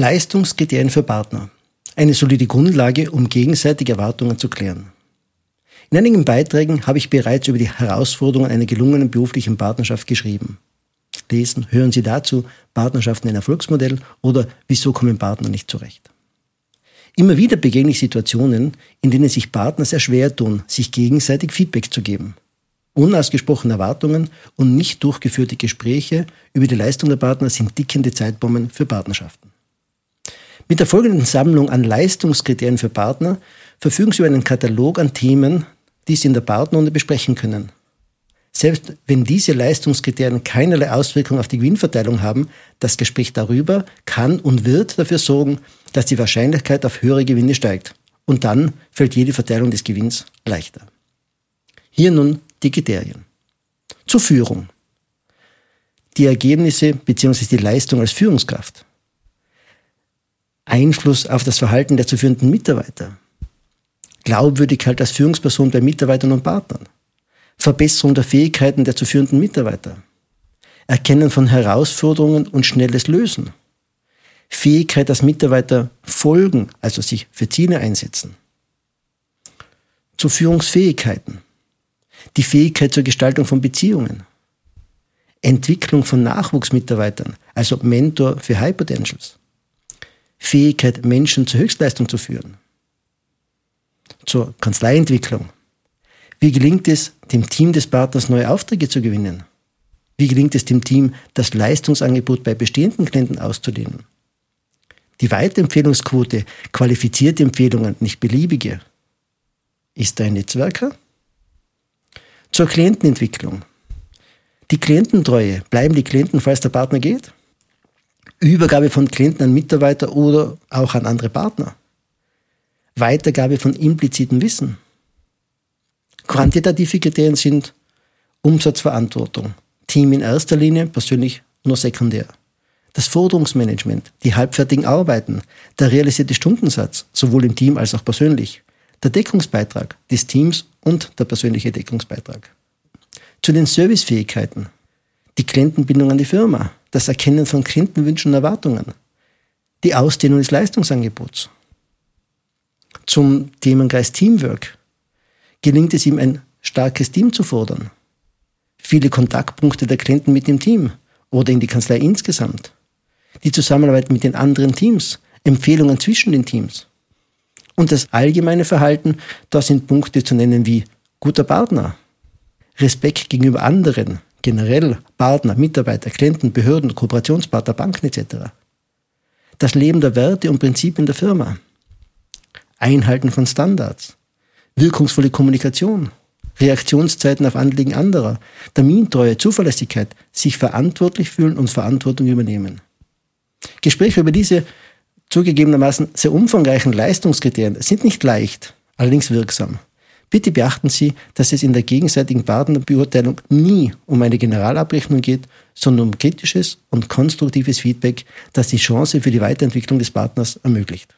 Leistungskriterien für Partner. Eine solide Grundlage, um gegenseitig Erwartungen zu klären. In einigen Beiträgen habe ich bereits über die Herausforderungen einer gelungenen beruflichen Partnerschaft geschrieben. Lesen, hören Sie dazu Partnerschaften ein Erfolgsmodell oder Wieso kommen Partner nicht zurecht? Immer wieder begegne ich Situationen, in denen sich Partner sehr schwer tun, sich gegenseitig Feedback zu geben. Unausgesprochene Erwartungen und nicht durchgeführte Gespräche über die Leistung der Partner sind dickende Zeitbomben für Partnerschaften. Mit der folgenden Sammlung an Leistungskriterien für Partner verfügen Sie über einen Katalog an Themen, die Sie in der Partnerrunde besprechen können. Selbst wenn diese Leistungskriterien keinerlei Auswirkungen auf die Gewinnverteilung haben, das Gespräch darüber kann und wird dafür sorgen, dass die Wahrscheinlichkeit auf höhere Gewinne steigt. Und dann fällt jede Verteilung des Gewinns leichter. Hier nun die Kriterien. Zur Führung. Die Ergebnisse bzw. die Leistung als Führungskraft. Einfluss auf das Verhalten der zu führenden Mitarbeiter. Glaubwürdigkeit als Führungsperson bei Mitarbeitern und Partnern. Verbesserung der Fähigkeiten der zu führenden Mitarbeiter. Erkennen von Herausforderungen und schnelles Lösen. Fähigkeit, dass Mitarbeiter folgen, also sich für Ziele einsetzen. Zu Führungsfähigkeiten. Die Fähigkeit zur Gestaltung von Beziehungen. Entwicklung von Nachwuchsmitarbeitern, also Mentor für High Potentials. Fähigkeit, Menschen zur Höchstleistung zu führen. Zur Kanzleientwicklung. Wie gelingt es, dem Team des Partners neue Aufträge zu gewinnen? Wie gelingt es dem Team, das Leistungsangebot bei bestehenden Klienten auszudehnen? Die Weiterempfehlungsquote, qualifizierte Empfehlungen, nicht beliebige. Ist er ein Netzwerker? Zur Klientenentwicklung. Die Kliententreue. Bleiben die Klienten, falls der Partner geht? Übergabe von Klienten an Mitarbeiter oder auch an andere Partner. Weitergabe von implizitem Wissen. Quantitative Kriterien sind Umsatzverantwortung, Team in erster Linie, persönlich nur sekundär. Das Forderungsmanagement, die halbfertigen Arbeiten, der realisierte Stundensatz, sowohl im Team als auch persönlich, der Deckungsbeitrag des Teams und der persönliche Deckungsbeitrag. Zu den Servicefähigkeiten, die Klientenbindung an die Firma, das Erkennen von Klientenwünschen und Erwartungen, die Ausdehnung des Leistungsangebots. Zum Themenkreis Teamwork gelingt es ihm, ein starkes Team zu fordern. Viele Kontaktpunkte der Klienten mit dem Team oder in die Kanzlei insgesamt. Die Zusammenarbeit mit den anderen Teams, Empfehlungen zwischen den Teams. Und das allgemeine Verhalten, da sind Punkte zu nennen wie guter Partner, Respekt gegenüber anderen, generell Partner, Mitarbeiter, Klienten, Behörden, Kooperationspartner, Banken etc. Das Leben der Werte und Prinzipien der Firma. Einhalten von Standards. Wirkungsvolle Kommunikation. Reaktionszeiten auf Anliegen anderer. Termintreue, Zuverlässigkeit. Sich verantwortlich fühlen und Verantwortung übernehmen. Gespräche über diese zugegebenermaßen sehr umfangreichen Leistungskriterien sind nicht leicht, allerdings wirksam. Bitte beachten Sie, dass es in der gegenseitigen Partnerbeurteilung nie um eine Generalabrechnung geht, sondern um kritisches und konstruktives Feedback, das die Chance für die Weiterentwicklung des Partners ermöglicht.